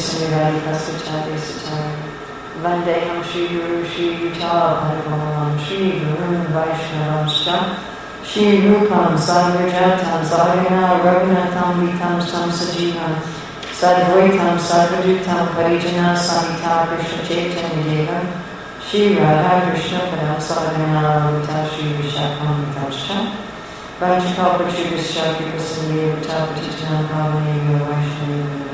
Samiranikasachadesatara. Vandeham Shri Guru Shri Yuta Padamalam Shri Guru Vaishnavamscha Shri Rupam Sagrajatam Sarvana Raghunatham Vitam Sam Sajivam Sadvaitam Sadvadutam Parijana Samita Krishna Chaitanya Devam Shri Radha Krishna Padam Sarvana Vita Shri Vishakam Vitamscha Vanchakapachubhischa Kipasandhi Vita Patitanam Pavani Vaishnavi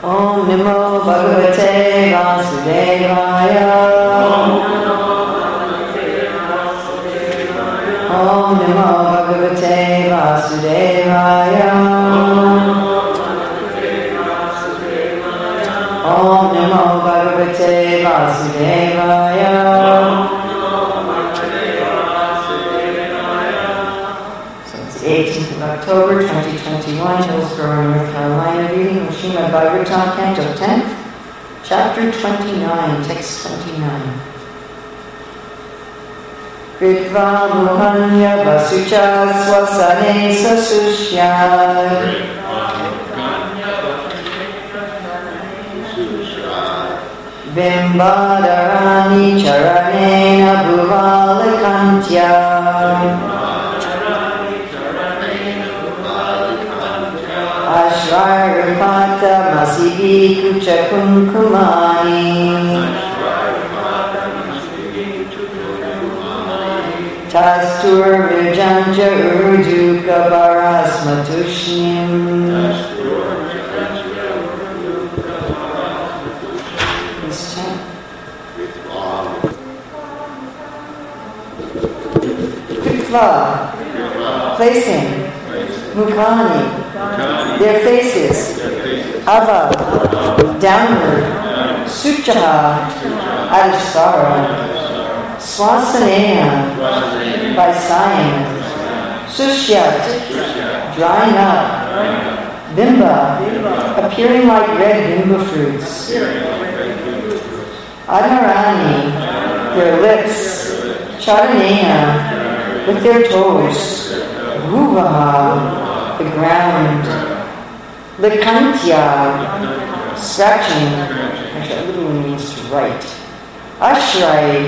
Om Namo Bhagavate Vasudevaya. Om Namo Bhagavate Vasudevaya. Om Namo Bhagavate Vasudevaya. So it's the 18th of October 2021, Hillsborough, North Carolina, reading Srimad Bhagavatam, Canto 10, Chapter 29, Text 29. Kritva Muhanya Vasucha Swasane Sasushya Bimbadarani Charanena Bhuvalakantya Ashrarapata Masivi Kucha Kunkumani Tastur Vijanja Urduka Barasmatushnim Please. Kritva, placing, Mukhani, their faces, Ava, downward, Suchaha, out of sorrow, Swasanena, by sighing, Sushyat, drying up, Bimba, appearing like red bimba fruits, Adharani, their lips, Charanena, with their toes, Bhuvaha, the ground, Likantya, scratching, actually, literally means to write. Ashray,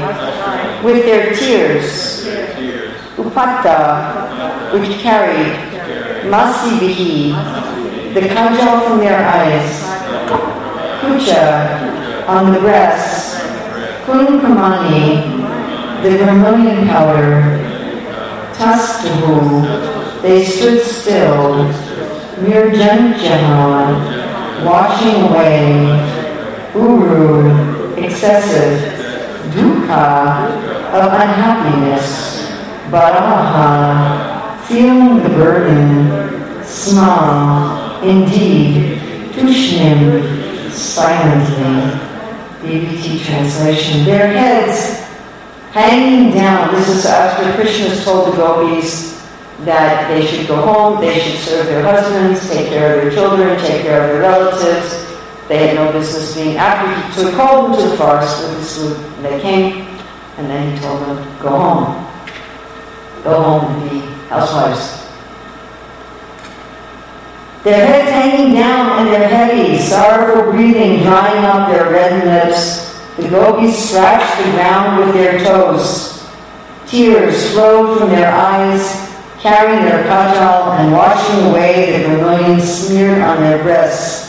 with their tears, Upata, which carried, Masibihi, the kajal from their eyes, Kucha, on the breasts, Kunkumani, the vermilion powder, Tastuhu, they stood still, mere Mirjanjana, washing away, Uru, excessive, Dukkha, of unhappiness, Baraha, feeling the burden, Sma, indeed, Tushnim, silently. BBT translation. Their heads hanging down. This is after Krishna told the gopis that they should go home, they should serve their husbands, take care of their children, take care of their relatives. They had no business being he so he called them to the forest with his flute. And they came, and then he told them, go home. Go home and be housewives. Their heads hanging down and they're heavy, sorrowful breathing, drying up their red lips. The gopis scratched the ground with their toes. Tears flowed from their eyes, carrying their kajal and washing away the vermilion smeared on their breasts.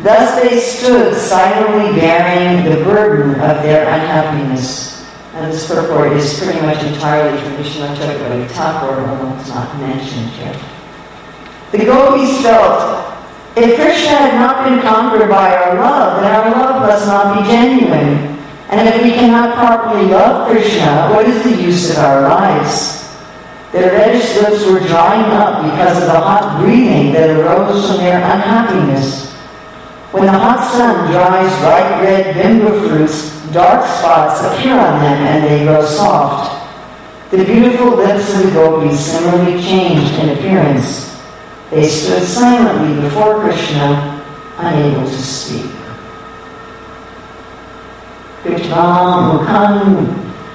Thus they stood silently bearing the burden of their unhappiness. And this purport is pretty much entirely from Vishvanatha Chakravarti Thakur, although it's not mentioned here. The gopis felt, if Krishna had not been conquered by our love, then our love must not be genuine. And if we cannot properly love Krishna, what is the use of our lives? Their reddish lips were drying up because of the hot breathing that arose from their unhappiness. When the hot sun dries bright red bimba fruits, dark spots appear on them and they grow soft. The beautiful lips of the gopis similarly changed in appearance. They stood silently before Krishna, unable to speak. Kritvam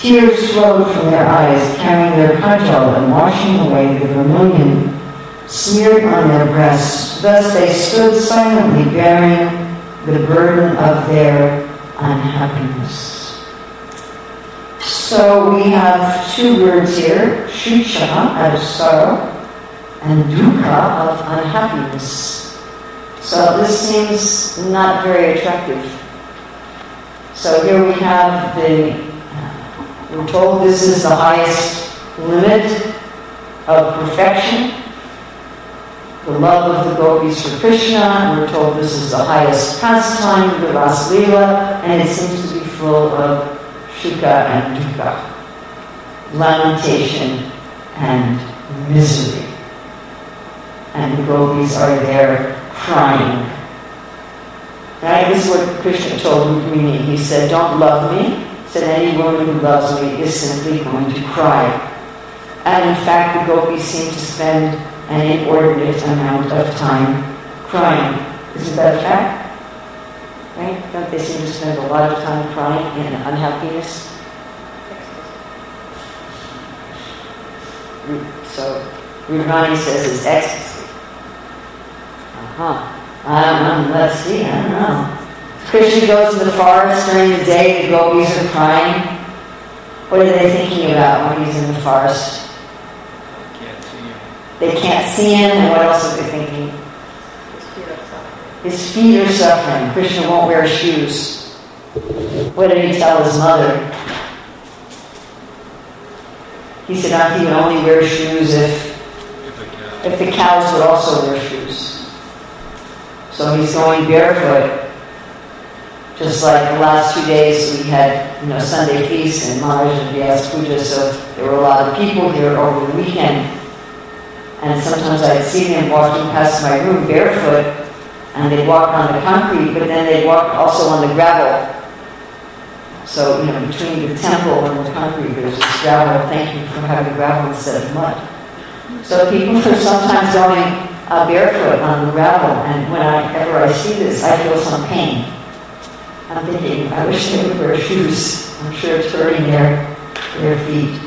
Tears flowed from their eyes, carrying their kajal and washing away the vermilion smeared on their breasts. Thus they stood silently bearing the burden of their unhappiness. So we have two words here, shucha, of sorrow, and dukkha of unhappiness. So this seems not very attractive. So here we have the, we're told this is the highest limit of perfection the love of the gopis for Krishna. We're told this is the highest pastime, the Ras Leela, and it seems to be full of shuka and dukkha, lamentation and misery. And the gopis are there crying. This is what Krishna told Rukmini. He said, Don't love me. Said, Any woman who loves me is simply going to cry. And in fact, the gopis seem to spend an inordinate amount of time crying. Isn't that a fact? Right? Don't they seem to spend a lot of time crying in unhappiness? So Rudrani says it's ecstasy. Uh-huh. Um, let's see, I don't know. Krishna goes to the forest during the day, the gopis are crying. What are they thinking about when he's in the forest? They can't see him, and what else are they thinking? His feet are suffering. Krishna won't wear shoes. What did he tell his mother? He said, "I he would only wear shoes if if the cows would also wear shoes." So he's going barefoot. Just like the last two days, we had you know Sunday feast and Maharaj and Vyas Puja, so there were a lot of people here over the weekend. And sometimes I'd see them walking past my room barefoot, and they'd walk on the concrete, but then they'd walk also on the gravel. So, you know, between the temple and the concrete, there's this gravel. Thank you for having gravel instead of mud. So people are sometimes going uh, barefoot on the gravel, and whenever I see this, I feel some pain. I'm thinking, I wish they would wear shoes. I'm sure it's hurting their, their feet.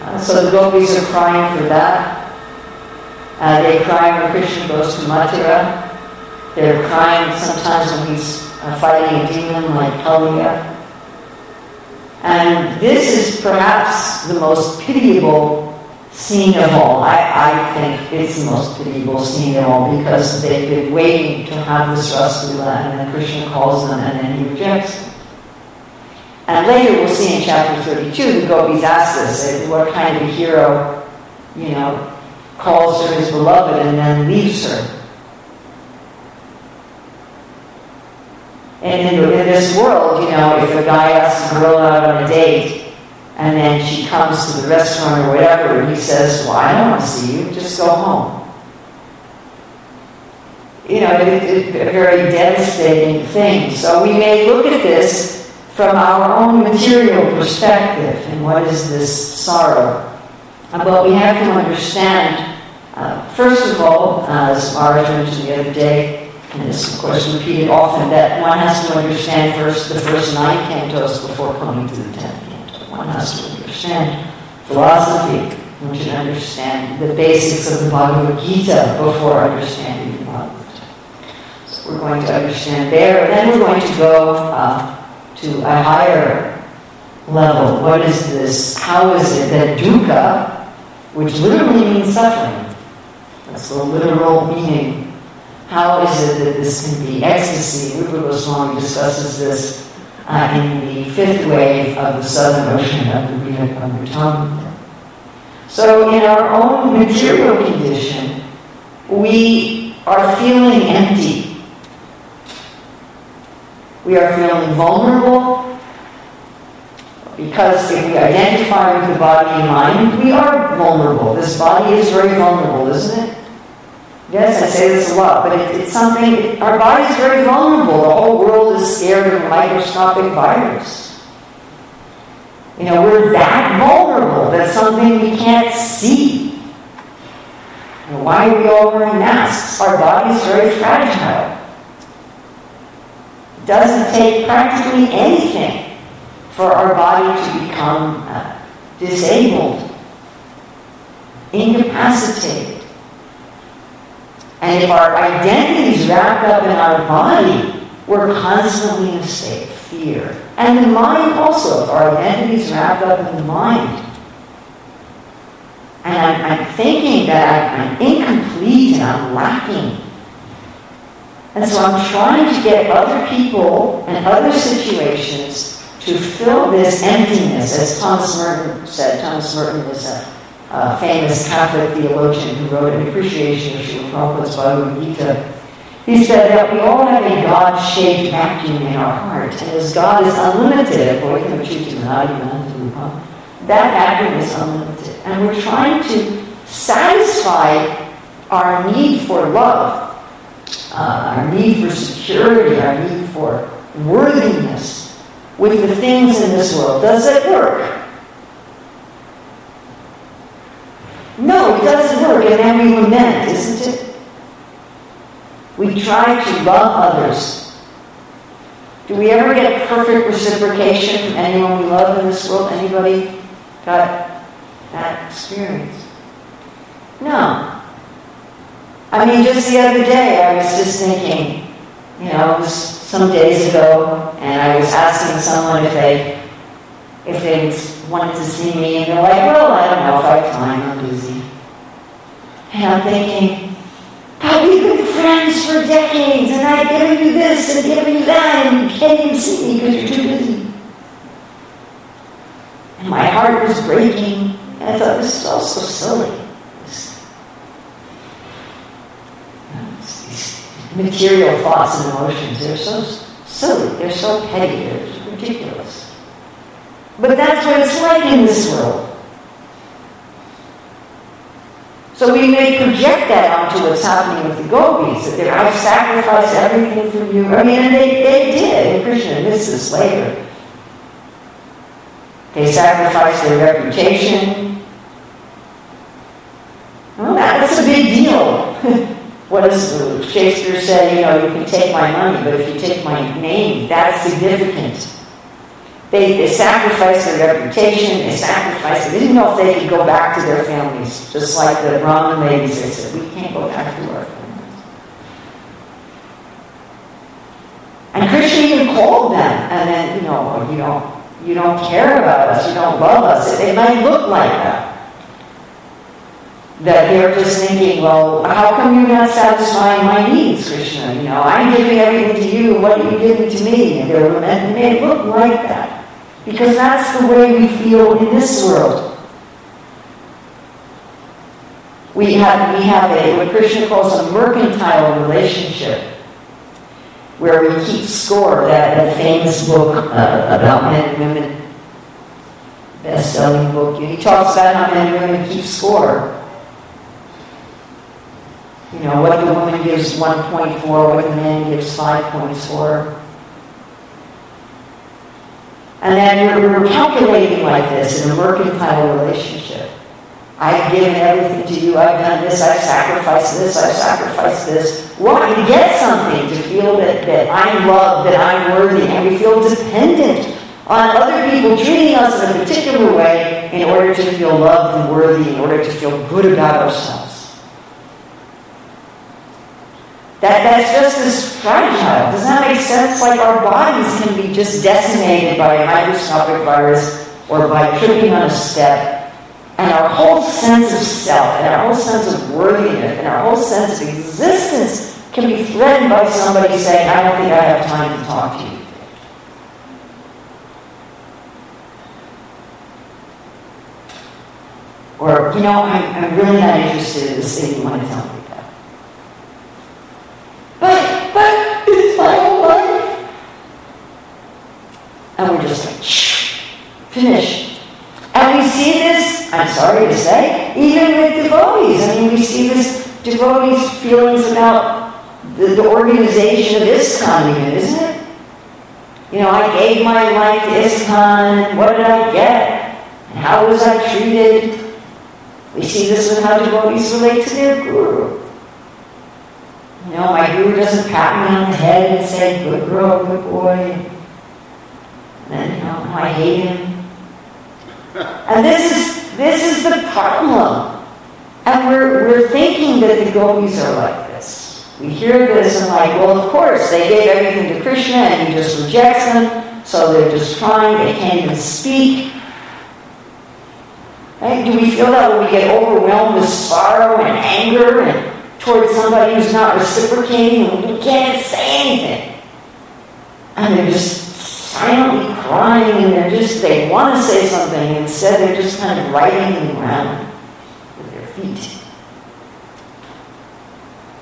Uh, so the gopis are crying for that. Uh, they cry when Krishna goes to Mathura. They're crying sometimes when he's uh, fighting a demon like Kaliya. And this is perhaps the most pitiable scene of all. I, I think it's the most pitiable scene of all because they've been waiting to have this Rasa Lila and then Krishna calls them and then he rejects them. And later we'll see in chapter 32, the gopis ask this, what kind of a hero, you know, calls her his beloved and then leaves her. And in, in this world, you know, if a guy asks a girl out on a date and then she comes to the restaurant or whatever and he says, Well, I don't want to see you, just go home. You know, it's it, a very devastating thing. So we may look at this from our own material perspective and what is this sorrow. But we have to understand, uh, first of all, uh, as Mara mentioned the other day, and this, of course, repeated often, that one has to understand first the first nine cantos before coming to the tenth. One has to understand philosophy, one should understand the basics of the Bhagavad Gita before understanding the Bhagavatam. So we're going to understand there, and then we're going to go uh, to a higher level. What is this? How is it that dukkha which literally means suffering. That's the literal meaning. How is it that this can be ecstasy? Rupa Goswami discusses this uh, in the fifth wave of the southern ocean of the Brihadamritam. So, in our own material condition, we are feeling empty. We are feeling vulnerable. Because if we identify with the body and mind, we are vulnerable. This body is very vulnerable, isn't it? Yes, I say this a lot, but it, it's something, our body is very vulnerable. The whole world is scared of a microscopic virus. You know, we're that vulnerable. That's something we can't see. Why are we all wearing masks? Our body is very fragile. It doesn't take practically anything for our body to become uh, disabled, incapacitated. And if our identity is wrapped up in our body, we're constantly in a state of fear. And the mind also, if our identity is wrapped up in the mind. And I'm, I'm thinking that I'm incomplete and I'm lacking. And so I'm trying to get other people and other situations to fill this emptiness, as Thomas Merton said. Thomas Merton was a uh, famous Catholic theologian who wrote an appreciation of Srila Prabhupada's Bhagavad Gita. He said that we all have a God-shaped vacuum in our heart, and as God is unlimited, that vacuum is unlimited. And we're trying to satisfy our need for love, uh, our need for security, our need for worthiness with the things in this world. Does it work? No, it doesn't work, and then we lament, isn't it? We try to love others. Do we ever get perfect reciprocation from anyone we love in this world? Anybody got that experience? No. I mean, just the other day, I was just thinking, you know, it was some days ago, and I was asking someone if they if they wanted to see me, and they're like, well, I don't know if I have time, I'm busy. And I'm thinking, but we've been friends for decades, and I've given you this and given you that, and you can't even see me because you're too busy. And my heart was breaking, and I thought, this is all so silly. these material thoughts and emotions, they're so silly, they're so petty, they're ridiculous. But that's what it's like in this world. So we may project that onto what's happening with the gopis, that they're, I've sacrificed everything for you. I mean, and they, they did, and Krishna admits this later. They sacrificed their reputation. Well, that's a big deal. what does Shakespeare say? You know, you can take my money, but if you take my name, that's significant. They, they sacrificed their reputation, they sacrificed, they didn't know if they could go back to their families, just like the Brahmin ladies, they said, we can't go back to our families. And Krishna even called them, and then, you know, you don't, you don't care about us, you don't love us. It, might look like that. That they're just thinking, well, how come you're not satisfying my needs, Krishna? You know, I'm giving everything to you, what are you giving to me? And, it may look like that. Because that's the way we feel in this world. We have, we have a, what Krishna calls a mercantile relationship, where we keep score, that, that famous book uh, about men and women, best-selling book. He talks about how men and women keep score. You know, what the woman gives 1.4, what the man gives 5 points for. And then we're, we're calculating like this in a mercantile relationship. I've given everything to you. I've done this. I've sacrificed this. I've sacrificed this. Why? To get something, to feel that, that I'm loved, that I'm worthy, and we feel dependent on other people treating us in a particular way in order to feel loved and worthy, in order to feel good about ourselves. That, that's just as fragile. Does that make sense? Like our bodies can be just decimated by a microscopic virus or by tripping on a step. And our whole sense of self and our whole sense of worthiness and our whole sense of existence can be threatened by somebody saying, I don't think I have time to talk to you. Or, you know, I'm, I'm really not interested in this thing you want to tell me. But, but, it's my whole life. And we're just like, shh, finish. And we see this, I'm sorry to say, even with devotees. I mean, we see this devotees' feelings about the, the organization of ISKCON even, isn't it? You know, I gave my life to ISKCON, what did I get? And how was I treated? We see this in how devotees relate to their guru. You know, my guru doesn't pat me on the head and say, good girl, good boy. And you know, I hate him. And this is this is the problem. And we're, we're thinking that the gopis are like this. We hear this and like, well, of course, they gave everything to Krishna and he just rejects them, so they're just crying, they can't even speak. Right? Do we feel that when we get overwhelmed with sorrow and anger and towards somebody who's not reciprocating and we can't say anything? And they're just silently crying and they're just, they want to say something. Instead, they're just kind of writing in the with their feet.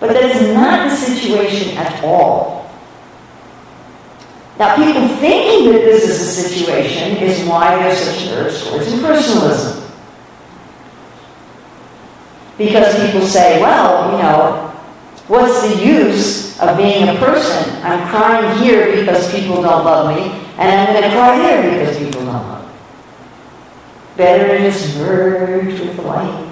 But that's not the situation at all. Now, people thinking that this is the situation is why there's such nerves towards impersonalism. Because people say, well, you know, what's the use of being a person? I'm crying here because people don't love me, and I'm going to cry there because people don't love me. Better just merge with light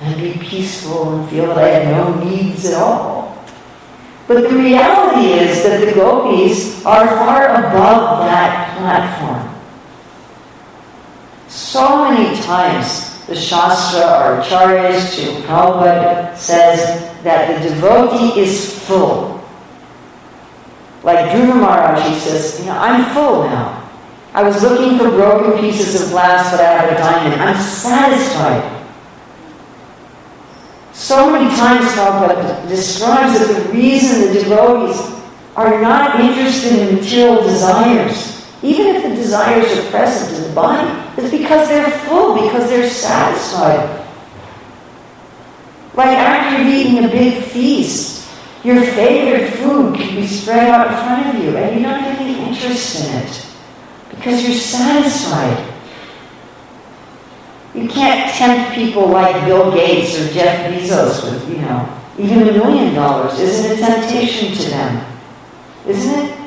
and be peaceful and feel that I have no needs at all. But the reality is that the gopis are far above that platform. So many times the Shastra or Acharyas to Prabhupada says that the devotee is full. Like Dhruva Maharaj, he says, you know, I'm full now. I was looking for broken pieces of glass, but I have a diamond. I'm satisfied. So many times Prabhupada describes that the reason the devotees are not interested in material desires, even if the desires are present in the body, is because they're full, because they're satisfied. Like after eaten a big feast, your favorite food can be spread out in front of you and you don't have any interest in it because you're satisfied. You can't tempt people like Bill Gates or Jeff Bezos with, you know, even a million dollars isn't a temptation to them, isn't it?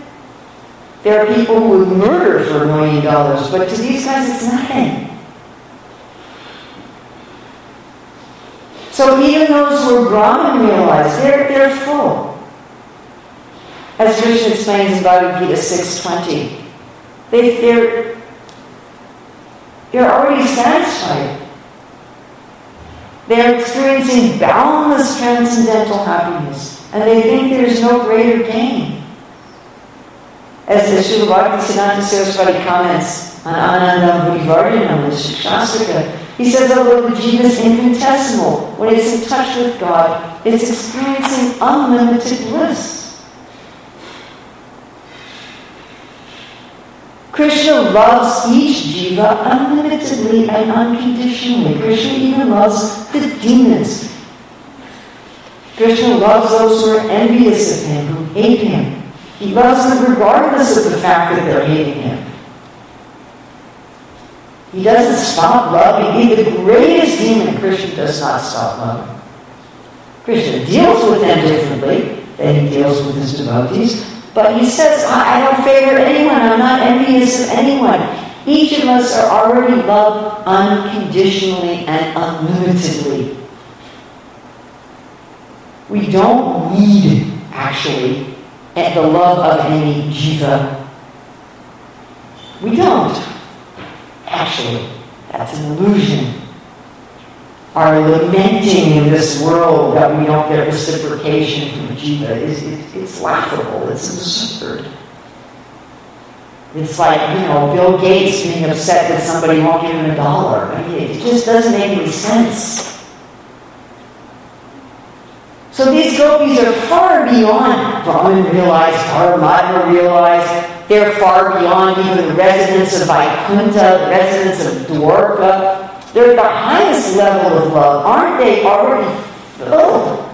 There are people who would murder for a million dollars, but to these guys it's nothing. So even those who are Brahman realize they're, they're full. As Krishna explains in Bhagavad Gita 6.20, they, they're, they're already satisfied. They're experiencing boundless transcendental happiness, and they think there's no greater gain. As the Srila Bhakti Saraswati comments on Anandam Buddhivardhanam, the Shastika, he says, although the jiva is infinitesimal, when it's in touch with God, it's experiencing unlimited bliss. Krishna loves each jiva unlimitedly and unconditionally. Krishna even loves the demons. Krishna loves those who are envious of him, who hate him. He loves them regardless of the fact that they're hating him. He doesn't stop loving. Even the greatest demon, Krishna does not stop loving. Krishna deals with them differently than he deals with his devotees. But he says, I don't favor anyone. I'm not envious of anyone. Each of us are already loved unconditionally and unlimitedly. We don't need, actually, the love of any jiva. We don't. Actually, that's an illusion. Our lamenting in this world that we don't get reciprocation from jiva is it, it's laughable. It's absurd. It's like, you know, Bill Gates being upset that somebody won't give him a dollar. I mean, it just doesn't make any sense. So these gopis are far beyond Brahman realized, Paramatma realized. They're far beyond even the residents of Vaikuntha, the residents of Dwarka. They're at the highest level of love. Aren't they already filled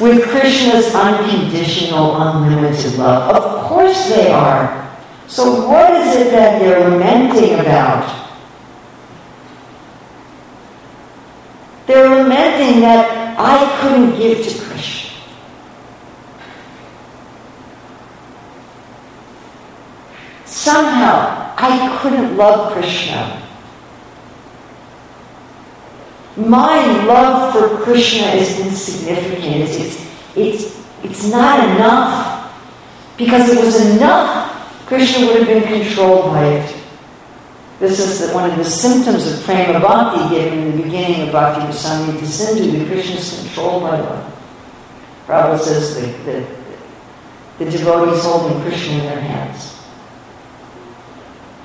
with Krishna's unconditional, unlimited love? Of course they are. So what is it that they're lamenting about? They're lamenting that I couldn't give to Krishna. Somehow, I couldn't love Krishna. My love for Krishna is insignificant. It's, it's, it's, not enough. Because it was enough, Krishna would have been controlled by it. This is the, one of the symptoms of prema bhakti given in the beginning of Bhakti Rasamrita Sindhu, that Krishna is controlled by love. Prabhupada says that the, the devotees holding Krishna in their hands.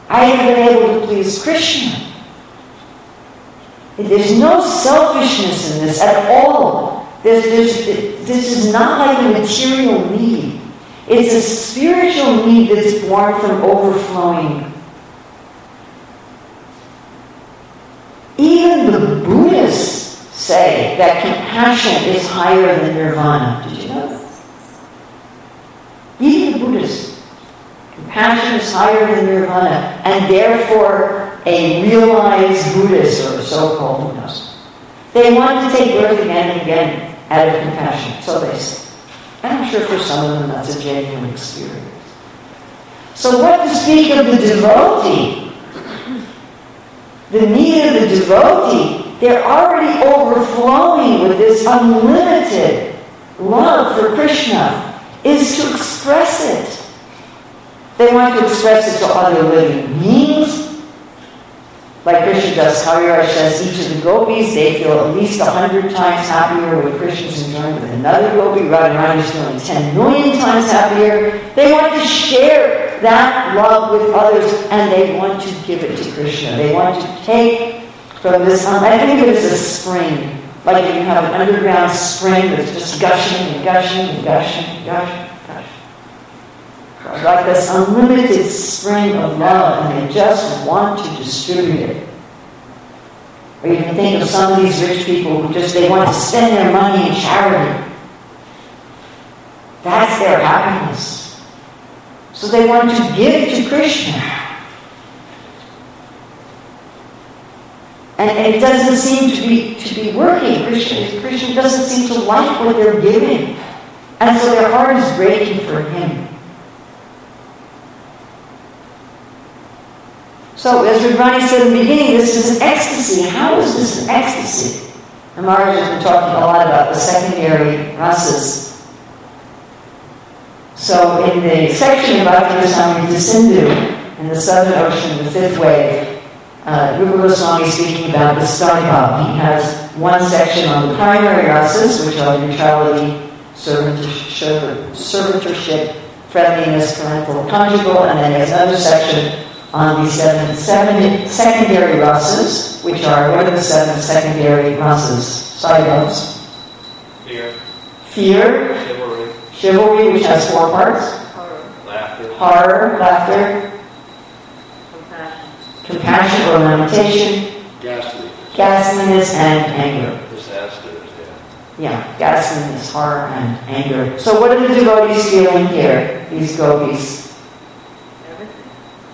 I have been able to please Krishna. There's no selfishness in this at all. There's, there's, this is not like a material need. It's a spiritual need that's born from overflowing Even the Buddhists say that compassion is higher than nirvana. Did you know that? Even the Buddhists. Compassion is higher than nirvana, and therefore a realized Buddhist, or so-called, who knows, they want to take birth again and again out of compassion, so they say. And I'm sure for some of them that's a genuine experience. So what to speak of the devotee the need of the devotee, they're already overflowing with this unlimited love for Krishna, is to express it. They want to express it to other living beings. Like Krishna Das Kaviraj says, each of the gopis, they feel at least a hundred times happier when Krishna's enjoying with another gopi. Radharani is feeling ten million times happier. They want to share that love with others and they want to give it to Krishna. They want to take from this, um, I think it as a spring. Like you have an underground spring that's just gushing and gushing and gushing and gushing. Like this unlimited spring of love, and they just want to distribute it. Or you can think of some of these rich people who just they want to spend their money in charity. That's their happiness. So they want to give to Krishna. And, and it doesn't seem to be to be working. Krishna, Krishna doesn't seem to like what they're giving. And so their heart is breaking for him. So, as Radharani said in the beginning, this is ecstasy. How is this ecstasy? And Maharaj has been talking a lot about the secondary rasas so in the section about Rasamrita Sindhu, in the Southern Ocean, the fifth wave, uh, Rupa Goswami speaking about the Starbhav. He has one section on the primary rasas, which are neutrality, servitorship, friendliness, parental, conjugal, and then he has another section on the seven, seven secondary rasas, which are, what are the seven secondary rasas? Sadhavas. Fear. Fear. Chivalry, Chivalry, which has four parts. Horror. Laughter. Horror, laughter. Compassion. Compassion or lamentation. Ghastly. Ghastliness and anger. Disasters, yeah. Yeah, ghastliness, horror, and anger. So what are the devotees feeling here, these gopis?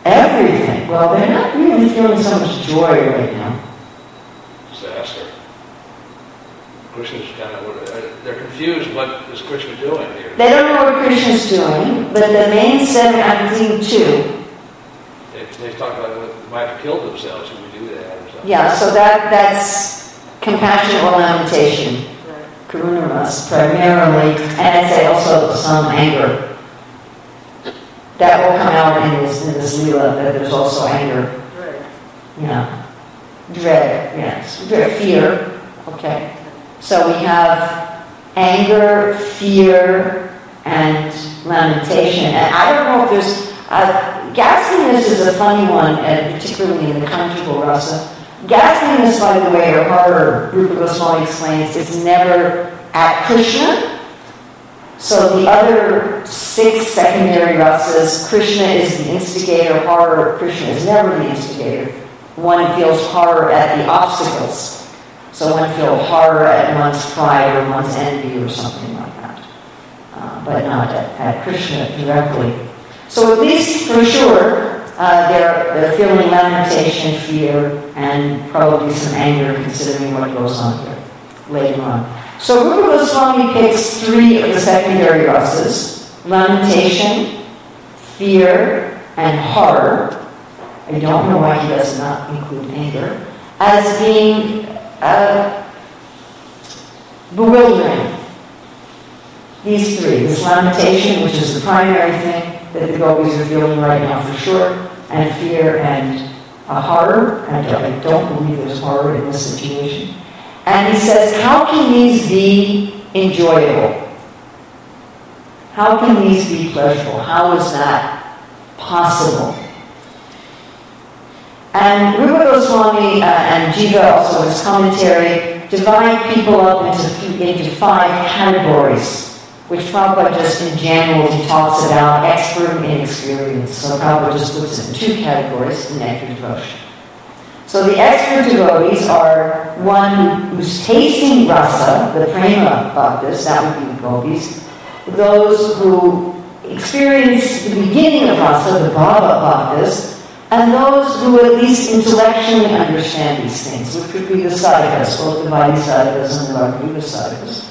Everything. Everything. Well, they're not really feeling so much joy right now. Disaster. Krishna's kind of, uh, they're confused. What is Krishna doing here? They don't know what Krishna's doing, but the main seven acting two. They, they talk about what might have killed themselves if we do that or something. Yeah, so that that's compassion or lamentation. Right. Karuna ras primarily, and I'd say also some anger. That will come out in this in this lila that there's also anger. Yeah. Dread, yes. Dread, fear. Okay. So we have anger, fear, and lamentation. And I don't know if there's uh, ghastliness is a funny one, and particularly in the conjugal rasa. Ghastliness, by the way, or horror, Rupa Goswami explains, is never at Krishna. So the other six secondary rasas, Krishna is the instigator, horror, Krishna is never the instigator. One feels horror at the obstacles. So one feels horror at one's pride or one's envy or something like that. Uh, but not at, at, Krishna directly. So at least for sure, uh, they're, they're feeling lamentation, fear, and probably some anger considering what goes on here. later on. So Rupa Goswami picks three of the secondary rasas, lamentation, fear, and horror. I don't know why he does not include anger, as being uh, bewildering. These three, this lamentation, which is the primary thing that the gopis are feeling right now for sure, and fear and uh, horror, and I don't believe there's horror in this situation. And he says, how can these be enjoyable? How can these be pleasurable? How is that possible? And Rupa Goswami uh, and Jiva also in his commentary divide people up into, into five categories, which Prabhupada just in general he talks about expert and inexperienced. So Prabhupada just puts it in two categories in devotion. So the expert devotees are one who's tasting rasa, the prema bhaktas, that would be the gopis, those who experience the beginning of rasa, the bhava bhaktas, and those who at least intellectually understand these things, which would be the sadhakas, both the bodhisattvas and the Bhagavad sadhakas.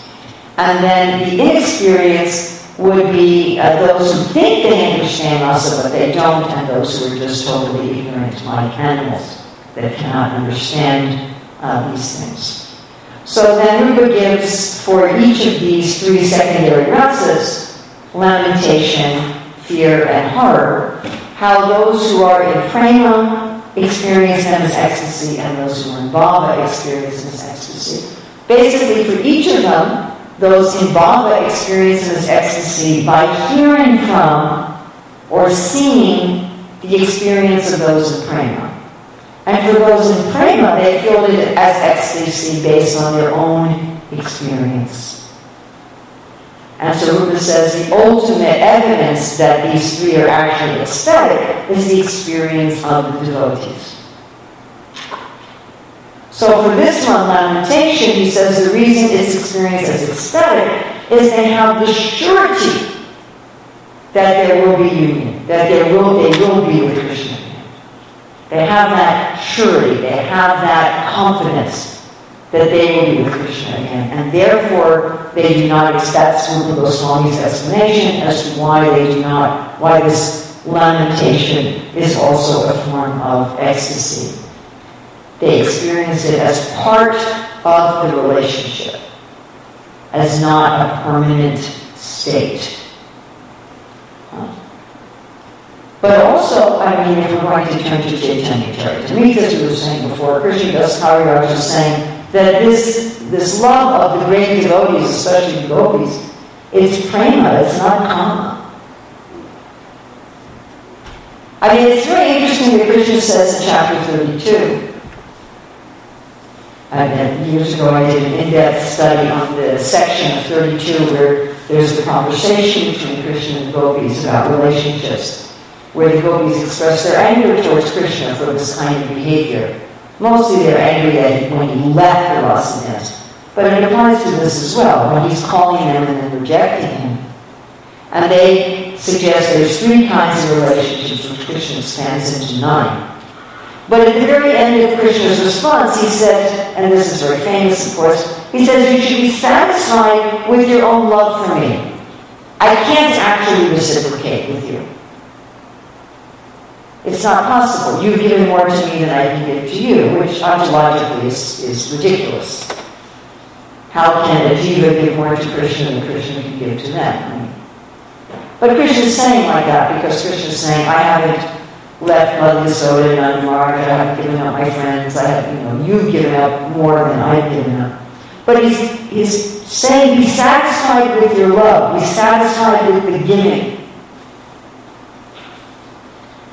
And then the inexperienced would be uh, those who think they understand rasa, but they don't, and those who are just totally ignorant like animals that cannot understand uh, these things. So then Rupa gives for each of these three secondary rasas, lamentation, fear, and horror, how those who are in prema experience them as ecstasy and those who are in bhava experience them as ecstasy. Basically, for each of them, those in bhava experience them as ecstasy by hearing from or seeing the experience of those in prema. And for those in prema, they feel it as ecstasy based on their own experience. And so Rupa says the ultimate evidence that these three are actually ecstatic is the experience of the devotees. So for this one, lamentation, he says the reason it's experienced as ecstatic is they have the surety that there will be union, that there will, they will be with Krishna. They have that surety, they have that confidence that they will be with Krishna again. And therefore, they do not accept Rupa Goswami's explanation as to why they do not, why this lamentation is also a form of ecstasy. They experience it as part of the relationship, as not a permanent state. But also, I mean, if we're going to turn to Chaitanya Charitamrita, as we were saying before, Krishna Das Kaviraj is saying that this, this love of the great devotees, especially the gopis, is prema, it's not kama. I mean, it's very interesting that Krishna says in chapter 32. And years ago, I did an in-depth study on the section of 32 where there's the conversation between Krishna and gopis about relationships, where the gopis express their anger towards Krishna for this kind of behavior. Mostly they're angry at him when he left the Rasanest. But it applies to this as well, when he's calling them and then rejecting him. And they suggest there's three kinds of relationships which Krishna expands into nine. But at the very end of Krishna's response, he said, and this is very famous, of course, he says, You should be satisfied with your own love for me. I can't actually reciprocate with you. It's not possible. You've given more to me than I can give to you, which ontologically is, is ridiculous. How can a jiva give more to Krishna than Krishna can give to them? But Krishna's saying like that because Krishna's saying, I haven't left Mother Yashoda and unmarked, I haven't given up my friends, I have, you know, you've given up more than I've given up. But he's, he's saying, be satisfied with your love, be satisfied with the giving.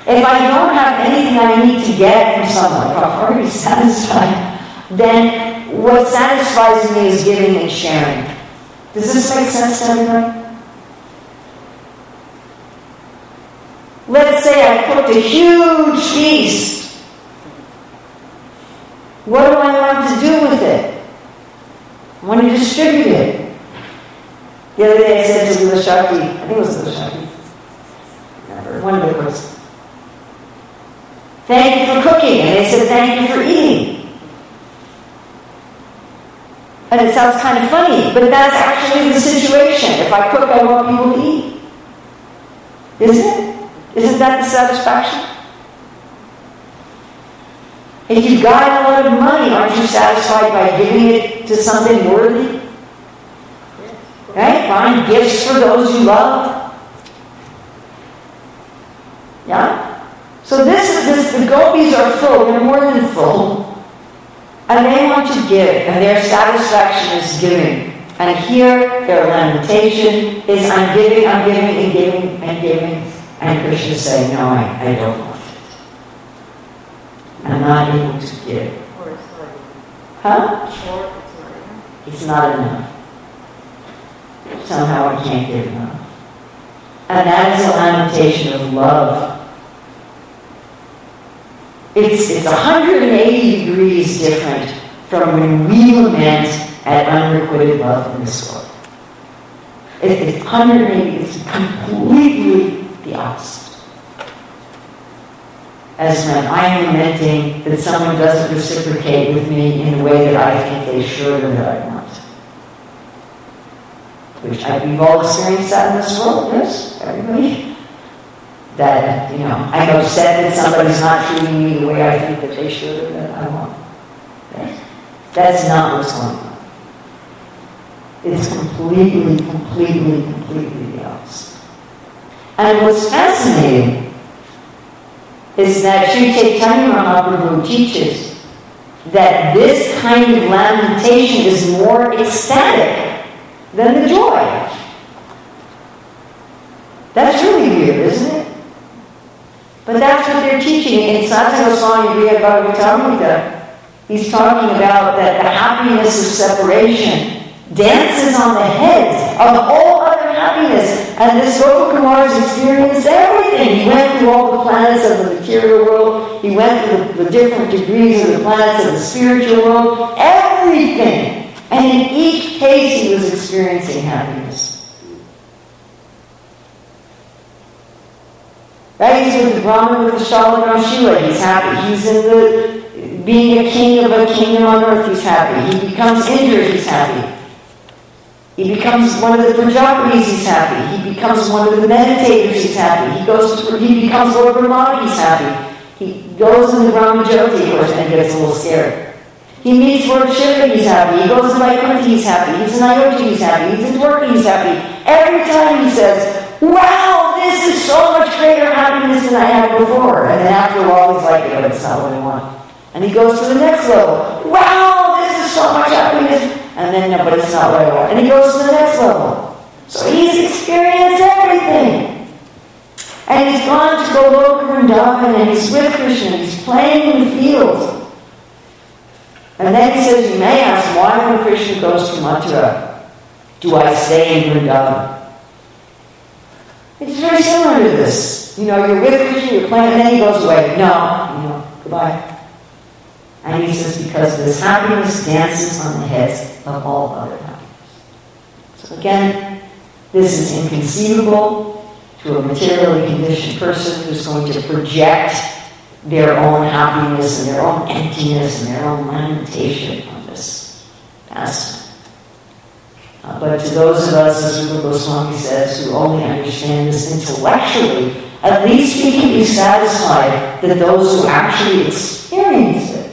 If I don't have anything I need to get from someone, if I'm already satisfied, then what satisfies me is giving and sharing. Does this make sense to everybody? Let's say I cooked a huge feast. What do I want to do with it? I want to distribute it. The other day I said to Lila Shakti, I think it was Lila Shakti, one of the was, Thank you for cooking. And they said, Thank you for eating. And it sounds kind of funny, but that's actually the situation. If I cook, I want people to eat. Isn't it? Isn't that the satisfaction? If you've got a lot of money, aren't you satisfied by giving it to something worthy? Right? Buying gifts for those you love? Yeah? So this is this the gopis are full, they're more than full. And they want to give, and their satisfaction is giving. And here their lamentation is I'm giving, I'm giving, and giving, and giving. And Krishna is saying, No, I, I don't want it. I'm not able to give. Or it's not enough. Huh? Or it's not enough. It's not enough. Somehow I can't give enough. And that is a lamentation of love. It's, it's 180 degrees different from when we lament at unrequited love in this world. It, it's 180, it's completely the opposite. As when I'm lamenting that someone doesn't reciprocate with me in the way that I think they should or that I want. Which I, we've all experienced that in this world, yes? Everybody? That, you know, I'm upset that somebody's not treating me the way I think that they should or that I want. That's not what's going on. It's completely, completely, completely the opposite. And what's fascinating is that Sri Chaitanya Mahaprabhu teaches that this kind of lamentation is more ecstatic than the joy. That's really weird, isn't it? But that's what they're teaching in Sanatana Goswami Brihad Bhagavatamrita. He's talking about that the happiness of separation dances on the heads of all other happiness. And this Gopakumar's experienced everything. He went through all the planets of the material world. He went through the, the different degrees of the planets of the spiritual world. Everything. And in each case, he was experiencing happiness. Right? He's with the Brahman with the Shalagram Shila. He's happy. He's in the being a king of a kingdom on earth. He's happy. He becomes Indra. He's happy. He becomes one of the Prajapatis. He's happy. He becomes one of the meditators. He's happy. He goes. To, he becomes Lord Brahma. He's happy. He goes in the Brahmajyoti, of course, and gets a little scared. He meets Lord Shiva, he's happy. He goes to Vaikuntha, he's happy. He's in Ayodhya, he's happy. He's in Dwarka, he's happy. Every time he says, Wow, this is so much greater happiness than I had before. And then after a while, he's like, yeah, that's not what I want. And he goes to the next level. Wow, this is so much happiness. And then, no, but it's not what I want. And he goes to the next level. So he's experienced everything. And he's gone to Goloka Vrindavan and he's with Krishna. He's playing in the field. And then he says, you may ask, why when Krishna goes to Mathura, do I stay in Vrindavan? It's very similar to this. You know, you're with Krishna, you're playing, and then he goes away. No, you know, goodbye. And he says, because this happiness dances on the heads of all other happiness. So again, this is inconceivable to a materially conditioned person who's going to project their own happiness and their own emptiness and their own lamentation on this pastime. Uh, but to those of us, as Rupa Goswami says, who only understand this intellectually, at least we can be satisfied that those who actually experience it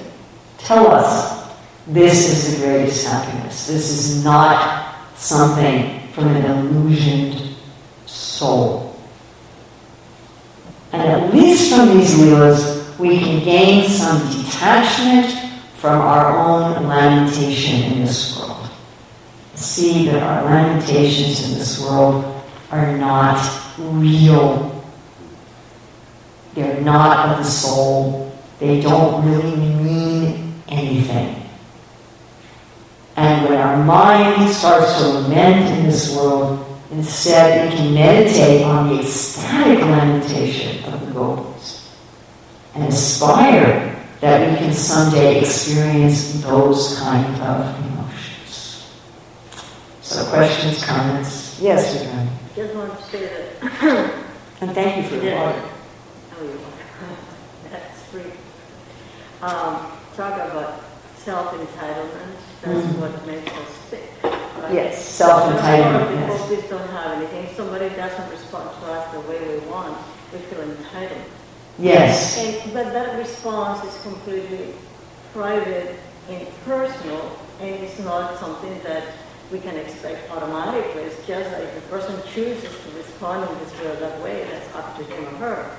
tell us this is the greatest happiness. This is not something from an illusioned soul. And at least from these leelas, we can gain some detachment from our own lamentation in this world see that our lamentations in this world are not real. They're not of the soul. They don't really mean anything. And when our mind starts to lament in this world, instead we can meditate on the ecstatic lamentation of the gopis and aspire that we can someday experience those kind of so questions, comments? Yes, Suzanne. Just want to say that. And thank you for the water. Oh, you're welcome. That's free. Um, talk about self-entitlement, that's Mhm. what makes us sick. right? Yes, self-entitlement, lot of yes. people just don't have anything, if somebody doesn't respond to us the way we want, we feel entitled. Yes, And, but that response is completely private and personal, and it's not something that we can expect automatically. It's just like the person chooses to respond in this or that way, that's up to him or her.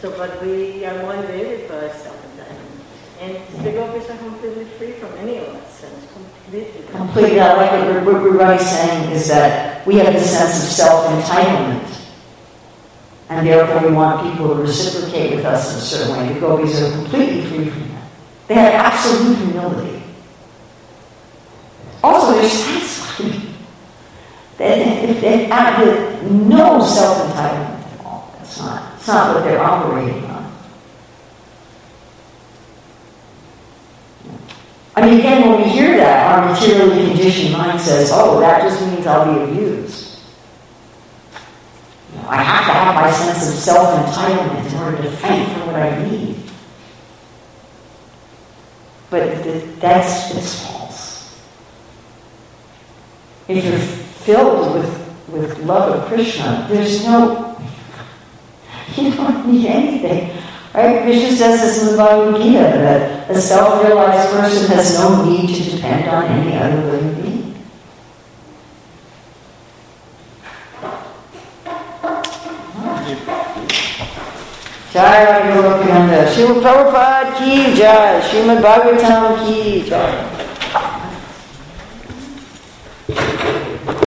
So, but we are motivated by self-entitlement. And the gopis are completely free from any of that sense, completely. completely, I like what really saying is that we have the sense of self-entitlement. And therefore we want people to reciprocate with us in a certain way. The gopis are completely free from that. They have absolute humility. Also, satisfied. They, they have no self-entitlement at all. That's not, it's not what they're operating on. I mean, again, when we hear that, our materially conditioned mind says, oh, that just means I'll be abused. You know, I have to have my sense of self-entitlement in order to fight for what I need. But th- that's, just false. If you're filled with, with love of Krishna, there's no, you don't need anything. Right? Krishna says this in the Bhagavad Gita that a self-realized person has no need to depend on any other living being. Jai Radha Gopinanda, Srila Prabhupada ki jai, Srimad Bhagavatam ki jai.